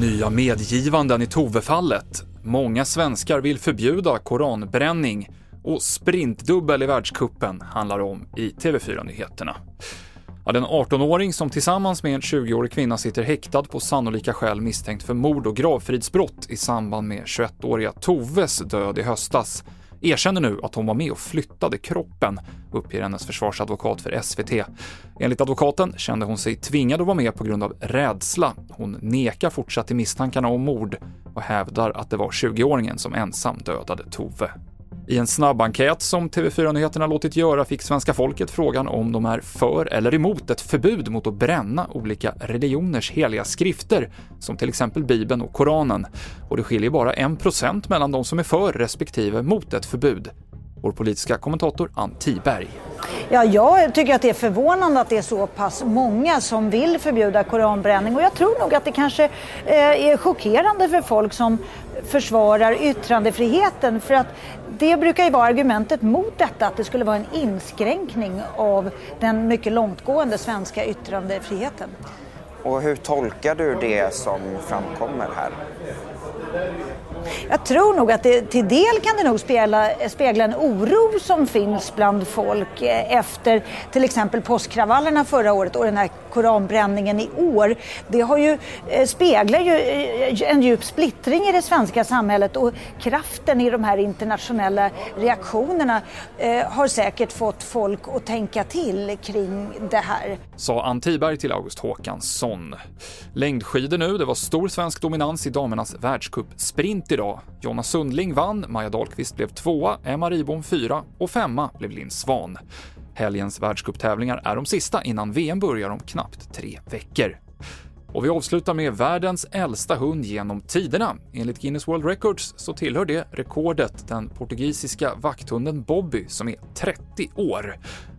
Nya medgivanden i Tove-fallet. Många svenskar vill förbjuda koranbränning och sprintdubbel i världskuppen handlar om i TV4-nyheterna. Ja, den 18-åring som tillsammans med en 20-årig kvinna sitter häktad på sannolika skäl misstänkt för mord och gravfridsbrott i samband med 21-åriga Toves död i höstas erkänner nu att hon var med och flyttade kroppen, uppger hennes försvarsadvokat för SVT. Enligt advokaten kände hon sig tvingad att vara med på grund av rädsla. Hon nekar fortsatt till misstankarna om mord och hävdar att det var 20-åringen som ensam dödade Tove. I en snabbenkät som TV4 Nyheterna låtit göra fick svenska folket frågan om de är för eller emot ett förbud mot att bränna olika religioners heliga skrifter, som till exempel Bibeln och Koranen. Och det skiljer bara 1% mellan de som är för respektive mot ett förbud. Vår politiska kommentator Ann Tiberg. Ja, jag tycker att det är förvånande att det är så pass många som vill förbjuda koranbränning och jag tror nog att det kanske eh, är chockerande för folk som försvarar yttrandefriheten för att det brukar ju vara argumentet mot detta att det skulle vara en inskränkning av den mycket långtgående svenska yttrandefriheten. Och hur tolkar du det som framkommer här? Jag tror nog att det, till del kan det nog spegla, spegla en oro som finns bland folk eh, efter till exempel påskkravallerna förra året och den här koranbränningen i år. Det har ju, eh, speglar ju eh, en djup splittring i det svenska samhället och kraften i de här internationella reaktionerna har säkert fått folk att tänka till kring det här. Sa Ann Tiberg till August Håkansson. Längdskidor nu, det var stor svensk dominans i damernas världscupsprint idag. Jonna Sundling vann, Maja Dahlqvist blev tvåa, Emma Ribom fyra och femma blev Linn Svan. Helgens världscuptävlingar är de sista innan VM börjar om knappt tre veckor. Och vi avslutar med världens äldsta hund genom tiderna. Enligt Guinness World Records så tillhör det rekordet den portugisiska vakthunden Bobby som är 30 år.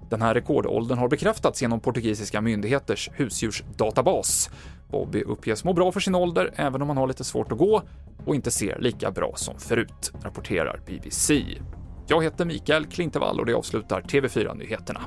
Den här rekordåldern har bekräftats genom portugisiska myndigheters husdjursdatabas. Bobby uppges må bra för sin ålder, även om han har lite svårt att gå och inte ser lika bra som förut, rapporterar BBC. Jag heter Mikael Klintevall och det avslutar TV4-nyheterna.